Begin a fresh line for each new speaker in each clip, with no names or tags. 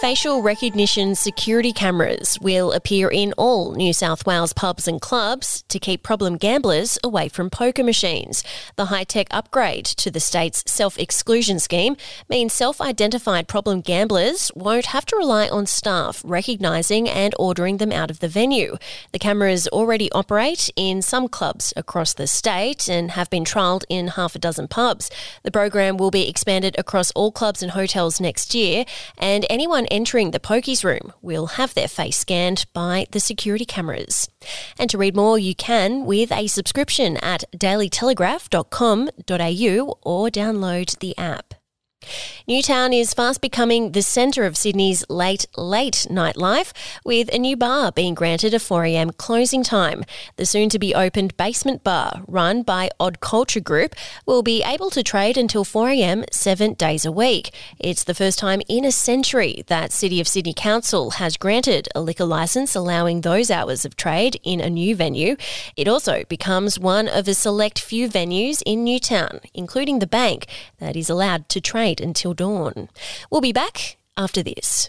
Facial recognition security cameras will appear in all New South Wales pubs and clubs to keep problem gamblers away from poker machines. The high tech upgrade to the state's self exclusion scheme means self identified problem gamblers won't have to rely on staff recognising and ordering them out of the venue. The cameras already operate in some clubs across the state and have been trialled in half a dozen pubs. The program will be expanded across all clubs and hotels next year, and anyone entering the pokies room will have their face scanned by the security cameras. And to read more, you can with a subscription at dailytelegraph.com.au or download the app. Newtown is fast becoming the centre of Sydney's late, late nightlife, with a new bar being granted a 4am closing time. The soon to be opened basement bar, run by Odd Culture Group, will be able to trade until 4am seven days a week. It's the first time in a century that City of Sydney Council has granted a liquor licence allowing those hours of trade in a new venue. It also becomes one of a select few venues in Newtown, including the bank, that is allowed to trade until dawn. We'll be back after this.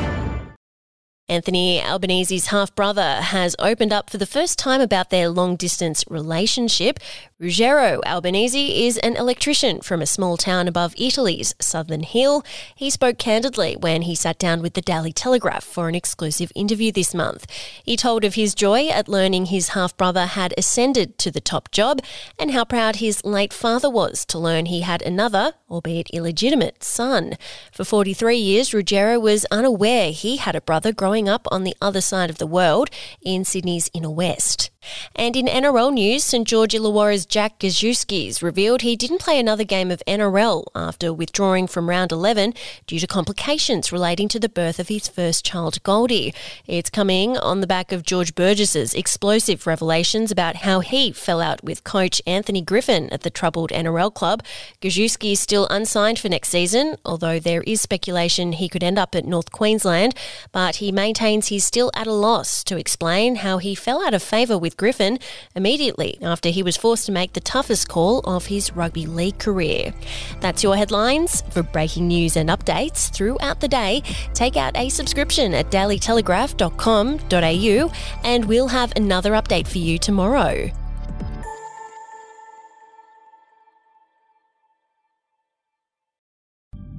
Anthony Albanese's half brother has opened up for the first time about their long distance relationship. Ruggero Albanese is an electrician from a small town above Italy's Southern Hill. He spoke candidly when he sat down with the Daily Telegraph for an exclusive interview this month. He told of his joy at learning his half brother had ascended to the top job and how proud his late father was to learn he had another, albeit illegitimate, son. For 43 years, Ruggero was unaware he had a brother growing up on the other side of the world in Sydney's inner west. And in NRL news, St George Illawarra's Jack Gosiewski's revealed he didn't play another game of NRL after withdrawing from round 11 due to complications relating to the birth of his first child, Goldie. It's coming on the back of George Burgess's explosive revelations about how he fell out with coach Anthony Griffin at the troubled NRL club. Gosiewski is still unsigned for next season, although there is speculation he could end up at North Queensland, but he maintains he's still at a loss to explain how he fell out of favour with Griffin immediately after he was forced to make the toughest call of his rugby league career. That's your headlines. For breaking news and updates throughout the day, take out a subscription at dailytelegraph.com.au and we'll have another update for you tomorrow.